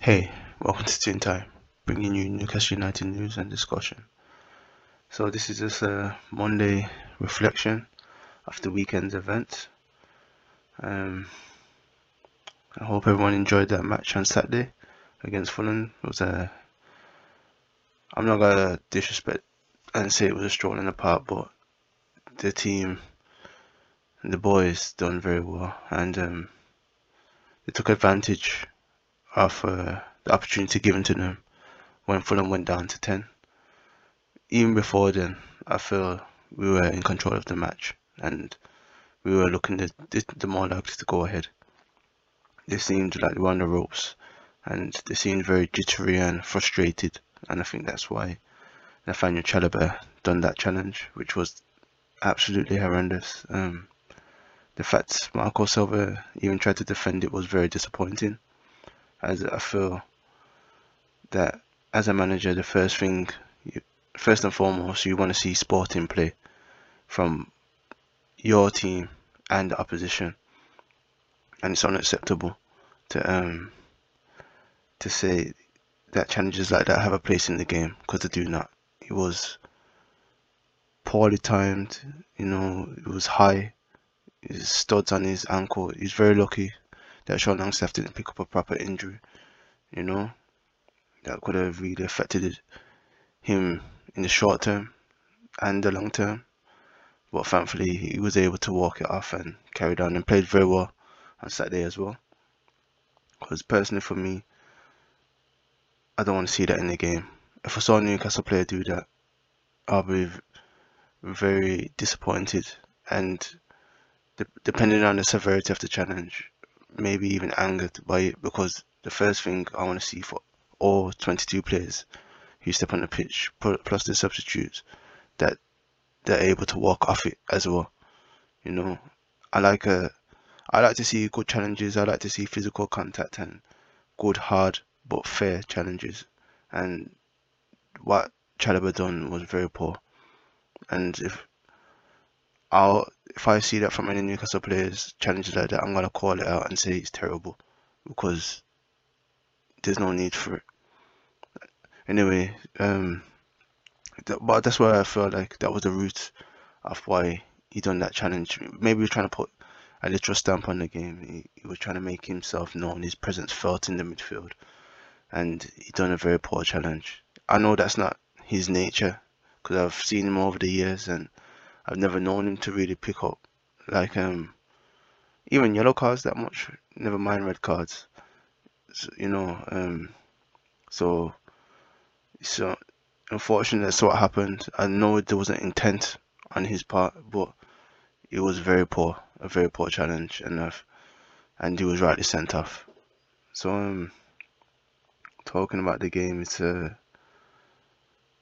Hey, welcome to Toon Time, bringing you Newcastle United news and discussion. So this is just a Monday reflection after weekend's event. Um, I hope everyone enjoyed that match on Saturday against Fulham. It was a. I'm not gonna disrespect and say it was a stroll in the park, but the team, and the boys, done very well, and um, they took advantage of uh, the opportunity given to them when Fulham went down to 10. Even before then, I feel we were in control of the match and we were looking the, the more likely to go ahead. They seemed like they were on the ropes and they seemed very jittery and frustrated. And I think that's why Nathaniel Chalobah done that challenge, which was absolutely horrendous. Um, the fact Marco Silva even tried to defend it was very disappointing as I feel that as a manager, the first thing, you, first and foremost, you want to see sporting play from your team and the opposition, and it's unacceptable to um to say that challenges like that have a place in the game because they do not. It was poorly timed, you know, it was high, his studs on his ankle. He's very lucky that Sean Longstaff didn't pick up a proper injury, you know, that could have really affected him in the short term and the long term. But thankfully, he was able to walk it off and carried on and played very well on Saturday as well. Because personally, for me, I don't want to see that in the game. If I saw a Newcastle player do that, I'll be very disappointed. And depending on the severity of the challenge, maybe even angered by it because the first thing I want to see for all 22 players who step on the pitch, plus the substitutes, that they're able to walk off it as well. You know, I like a, uh, like to see good challenges. I like to see physical contact and good, hard but fair challenges. And what Chalobah done was very poor. And if I'll if I see that from any Newcastle players challenges like that, I'm gonna call it out and say it's terrible because there's no need for it. Anyway, um, but that's why I felt like that was the root of why he done that challenge. Maybe he was trying to put a literal stamp on the game. He, he was trying to make himself known, his presence felt in the midfield, and he done a very poor challenge. I know that's not his nature because I've seen him over the years and I've never known him to really pick up like um even yellow cards that much. Never mind red cards. So, you know, um, so so unfortunately that's what happened. I know there was an intent on his part, but it was very poor, a very poor challenge, and I've, and he was rightly sent off. So um, talking about the game, it's a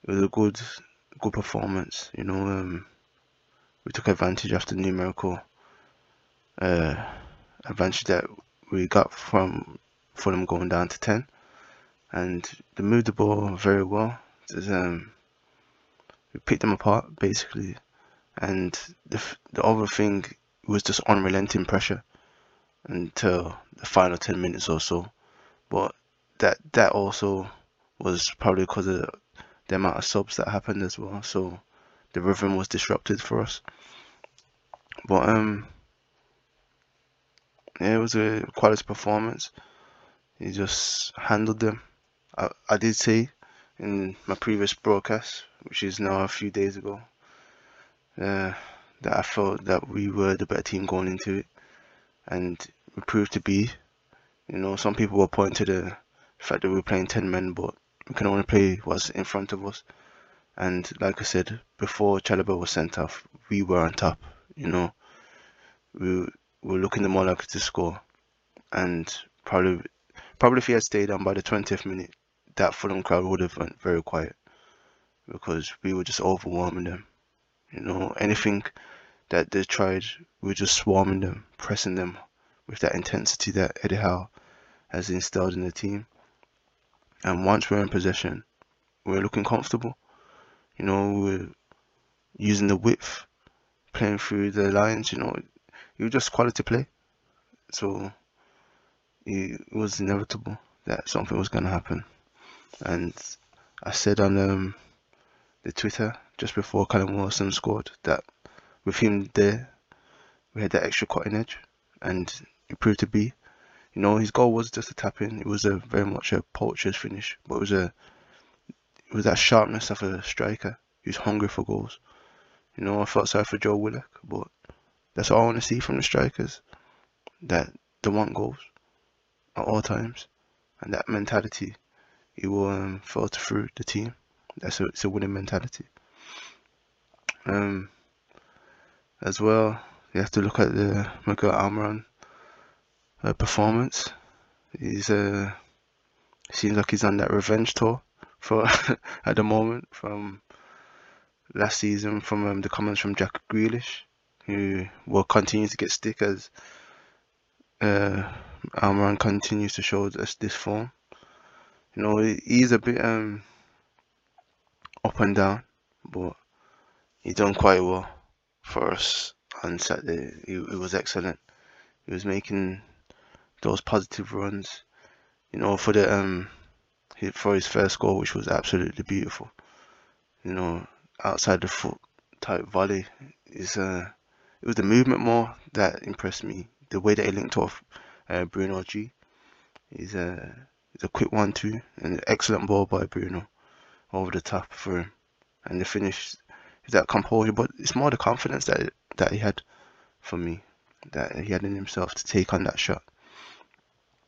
it was a good good performance. You know, um, we took advantage of the numerical uh, advantage that we got from Fulham going down to 10 and they moved the ball very well. Um, we picked them apart basically. And the, the other thing was just unrelenting pressure until the final 10 minutes or so. But that that also was probably because of the amount of subs that happened as well. So the rhythm was disrupted for us. But um, yeah, it was a quality performance. He just handled them. I, I did say in my previous broadcast, which is now a few days ago, uh, that I felt that we were the better team going into it, and we proved to be. You know, some people were pointing to the fact that we were playing ten men, but we can only play what's in front of us. And like I said, before Chalobah was sent off, we were on top. You know, we were looking the more likely to score, and probably, probably if he had stayed on by the 20th minute, that Fulham crowd would have went very quiet because we were just overwhelming them. You know, anything that they tried, we were just swarming them, pressing them with that intensity that Eddie Howe has instilled in the team. And once we're in possession, we're looking comfortable. You know, we're using the width, playing through the lines. You know, it was just quality play. So it was inevitable that something was going to happen. And I said on um, the Twitter just before Callum Wilson scored that with him there, we had that extra cutting edge, and it proved to be. You know, his goal was just a tap in. It was a very much a poacher's finish, but it was a it was that sharpness of a striker who's hungry for goals. You know, I felt sorry for Joe Willock, but that's all I want to see from the strikers. That they want goals at all times, and that mentality, it will um, filter through the team. That's a, it's a winning mentality. Um, as well, you have to look at the Miguel Almiron uh, performance. He's uh, seems like he's on that revenge tour for at the moment from last season from um, the comments from Jack Grealish, who will continue to get stick as uh, Almiron continues to show us this form. You know, he's a bit um, up and down, but he done quite well for us on Saturday. He, was excellent. He was making those positive runs. You know, for the um, for his first goal, which was absolutely beautiful. You know, outside the foot type volley is uh, it was the movement more that impressed me. The way that he linked off uh, Bruno G. is a he's a quick one two and an excellent ball by Bruno over the top for him, and the finish is that composure, but it's more the confidence that that he had for me that he had in himself to take on that shot.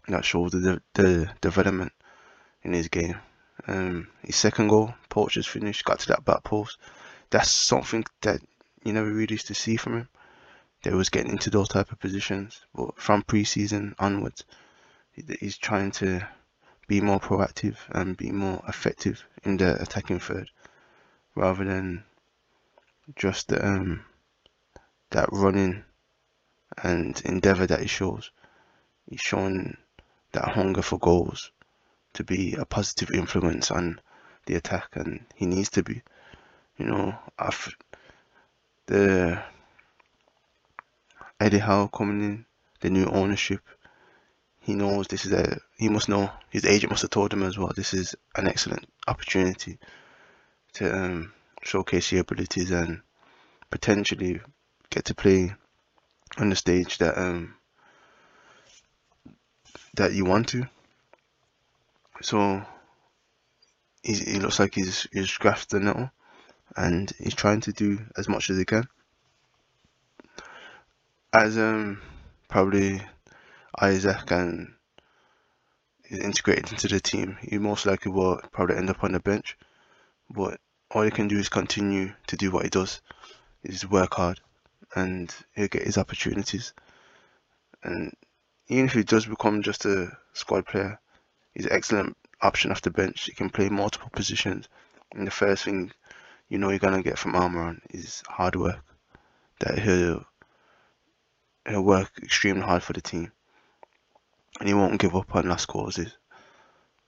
That shows the the development in his game. Um, his second goal, Poacher's finish, got to that back post. That's something that you never really used to see from him. That was getting into those type of positions, but from pre-season onwards, he's trying to be more proactive and be more effective in the attacking third, rather than just um, that running and endeavour that he shows. He's showing that hunger for goals to be a positive influence on the attack, and he needs to be. You know, after the Eddie Howe coming in, the new ownership, he knows this is a. He must know his agent must have told him as well. This is an excellent opportunity to um, showcase your abilities and potentially get to play on the stage that um, that you want to. So he, he looks like he's he's grasped the nettle, and he's trying to do as much as he can. As um probably Isak and is integrated into the team, he most likely will probably end up on the bench. But all he can do is continue to do what he does, is work hard, and he'll get his opportunities. And even if he does become just a squad player, he's an excellent option off the bench. He can play multiple positions. And the first thing you know you're gonna get from Almiron is hard work. That he'll he'll work extremely hard for the team, and he won't give up on lost causes.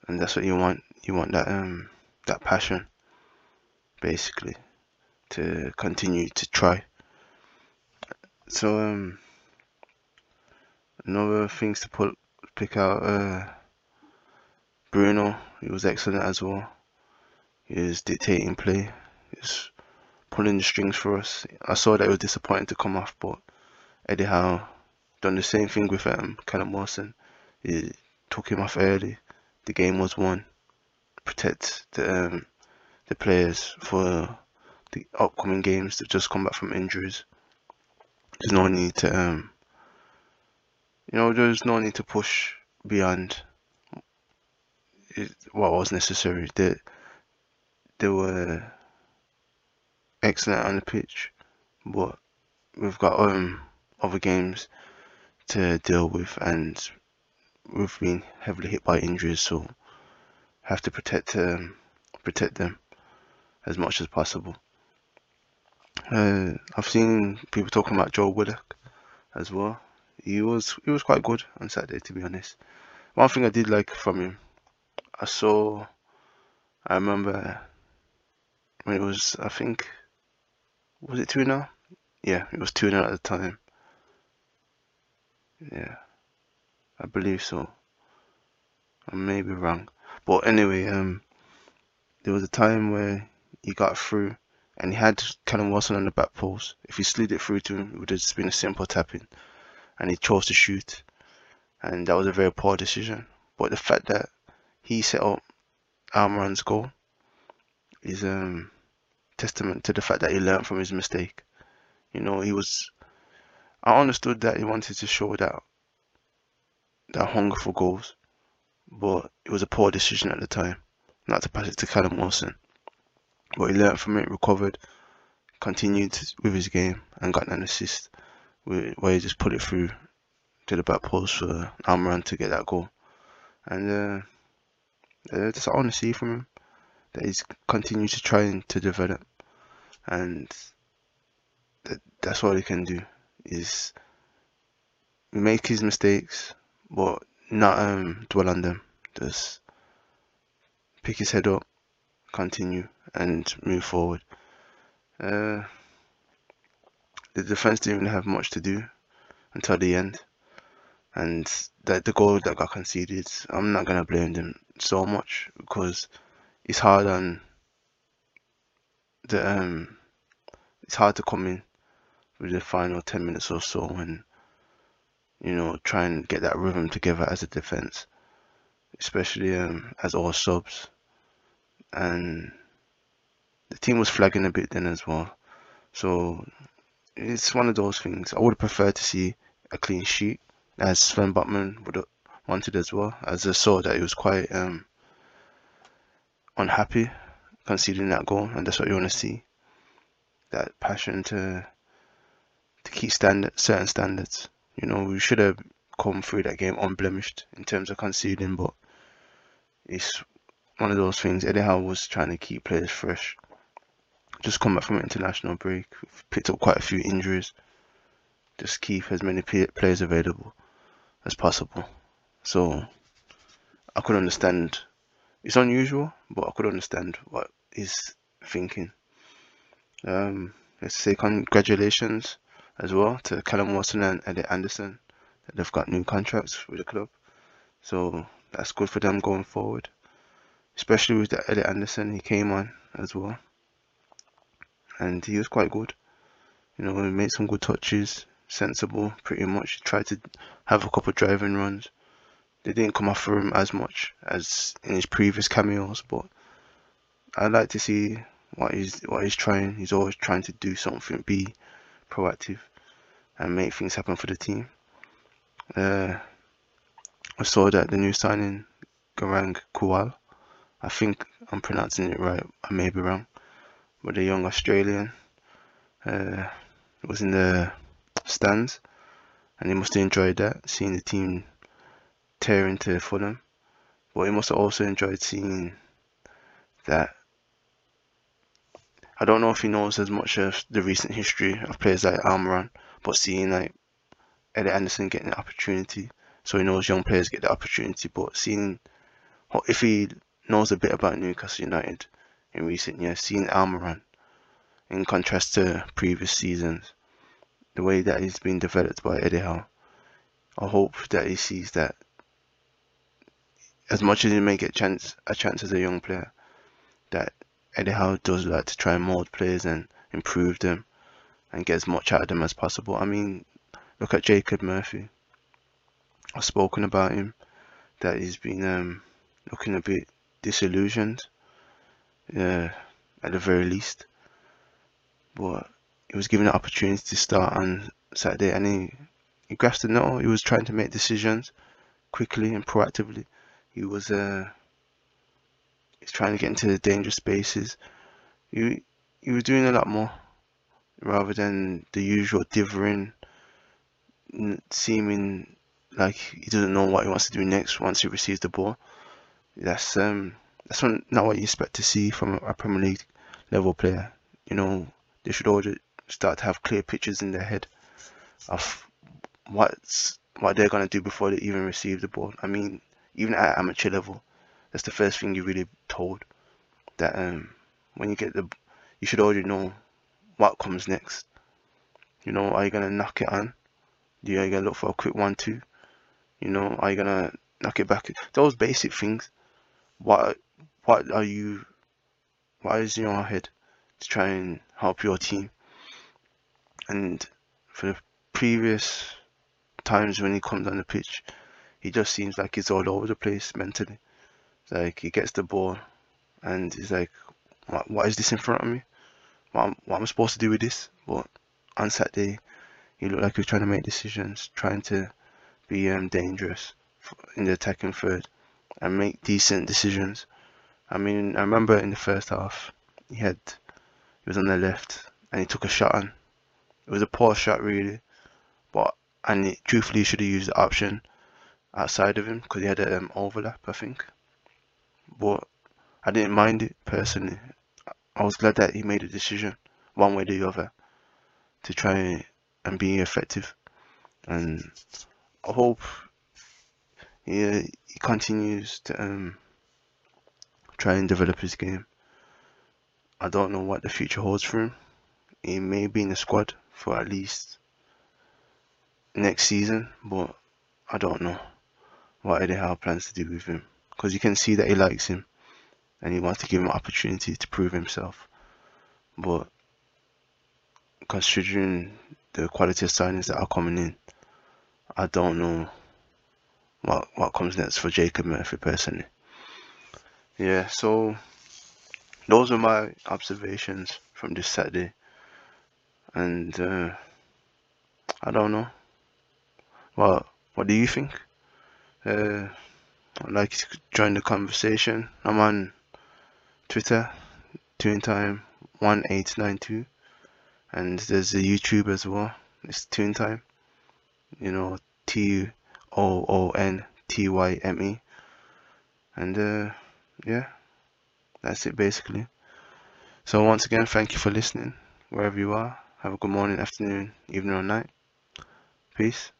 And that's what you want. You want that um that passion, basically, to continue to try. So um, another things to put pick out. Uh, Bruno, he was excellent as well. He was dictating play. He's pulling the strings for us. I saw that it was disappointing to come off, but Eddie Howe done the same thing with um, Callum Wilson. He took him off early. The game was won. Protect the um, the players for the upcoming games that just come back from injuries. There's no need to um, you know, there's no need to push beyond what was necessary. They they were excellent on the pitch, but we've got um other games to deal with, and we've been heavily hit by injuries, so have to protect um, protect them as much as possible. Uh, I've seen people talking about Joe Willock as well. He was he was quite good on Saturday, to be honest. One thing I did like from him I saw, I remember when it was, I think, was it 2 0? Yeah, it was 2 0 at the time. Yeah, I believe so. I may be wrong. But anyway, um, there was a time where he got through and he had Callum Wilson on the back post. If he slid it through to him, it would have just been a simple tapping. And he chose to shoot. And that was a very poor decision. But the fact that he set up Almiron's goal is um testament to the fact that he learned from his mistake. You know, he was I understood that he wanted to show that that hunger for goals, but it was a poor decision at the time not to pass it to Callum Wilson. But he learned from it, recovered, continued with his game, and got an assist where he just put it through to the back post for Almiron to get that goal. And uh, uh, that's I want to see from him. That he's continued to try to develop, and that, that's all he can do is make his mistakes, but not um, dwell on them. Just pick his head up, continue, and move forward. Uh, the defense didn't have much to do until the end, and that the goal that got conceded, I'm not gonna blame them so much because it's hard on the um, it's hard to come in with the final 10 minutes or so and you know try and get that rhythm together as a defense especially um, as all subs. And the team was flagging a bit then as well. So it's one of those things. I would prefer to see a clean sheet as Sven Botman would wanted as well as I saw that he was quite um, unhappy conceding that goal and that's what you want to see that passion to to keep standard certain standards. You know, we should have come through that game unblemished in terms of conceding, but it's one of those things. Eddie Howe was trying to keep players fresh. Just come back from an international break, We've picked up quite a few injuries. Just keep as many players available as possible. So I could understand. It's unusual, but I could understand what he's thinking. Um, let's say congratulations as well to Callum Watson and Elliot Anderson. They've got new contracts with the club, so that's good for them going forward. Especially with the Elliot Anderson, he came on as well, and he was quite good. You know, he made some good touches, sensible, pretty much. Tried to have a couple driving runs. They didn't come off for him as much as in his previous cameos, but I like to see what he's what he's trying. He's always trying to do something, be proactive and make things happen for the team. Uh, I saw that the new signing, Garang Kuol, I think I'm pronouncing it right, I may be wrong, but the young Australian uh, was in the stands and he must have enjoyed that, seeing the team tear into Fulham. But he must have also enjoyed seeing that I don't know if he knows as much of the recent history of players like Almiron, but seeing like Elliot Anderson getting the opportunity, so he knows young players get the opportunity. But seeing if he knows a bit about Newcastle United in recent years, seeing Almiron in contrast to previous seasons, the way that he's been developed by Eddie Howe, I hope that he sees that as much as he may get chance a chance as a young player, that Eddie Howe does like to try and mold players and improve them and get as much out of them as possible. I mean, look at Jacob Murphy. I've spoken about him that he's been um, looking a bit disillusioned, uh, at the very least. But he was given an opportunity to start on Saturday, and he he grasped the nettle. He was trying to make decisions quickly and proactively. He was uh, he's trying to get into the dangerous spaces. He he was doing a lot more rather than the usual dithering, seeming like he doesn't know what he wants to do next once he receives the ball. That's um that's not what you expect to see from a Premier League level player. You know, they should all start to have clear pictures in their head of what's what they're gonna do before they even receive the ball. I mean, even at amateur level, that's the first thing you're really told. That um, when you get the, you should already know what comes next. You know, are you gonna knock it on? Are you gonna look for a quick one two? You know, are you gonna knock it back. Those basic things. What what are you? What is in your head to try and help your team? And for the previous times when he comes on the pitch, he just seems like he's all over the place mentally. like he gets the ball, and he's like, "What, what is this in front of me? What, what am I supposed to do with this?" But on Saturday, he looked like he was trying to make decisions, trying to be um, dangerous in the attacking third and make decent decisions. I mean, I remember in the first half, he had he was on the left and he took a shot on. It was a poor shot, really, but and it, truthfully, he should have used the option outside of him because he had an um, overlap, I think. But I didn't mind it personally. I was glad that he made a decision, one way or the other, to try and be effective. And I hope he, uh, he continues to um, try and develop his game. I don't know what the future holds for him. He may be in the squad for at least next season, but I don't know what Eddie plans to do with him because you can see that he likes him and he wants to give him opportunity to prove himself. But considering the quality of signings that are coming in, I don't know what what comes next for Jacob Murphy personally. Yeah, so those are my observations from this Saturday, and uh, I don't know. Well, what do you think? Uh, I'd like to join the conversation. I'm on Twitter, Toon Time one eight nine two, and there's a YouTube as well. It's Toon Time. You know, T O O N T Y M E, and uh, yeah, that's it basically. So once again, thank you for listening wherever you are. Have a good morning, afternoon, evening, or night. Peace.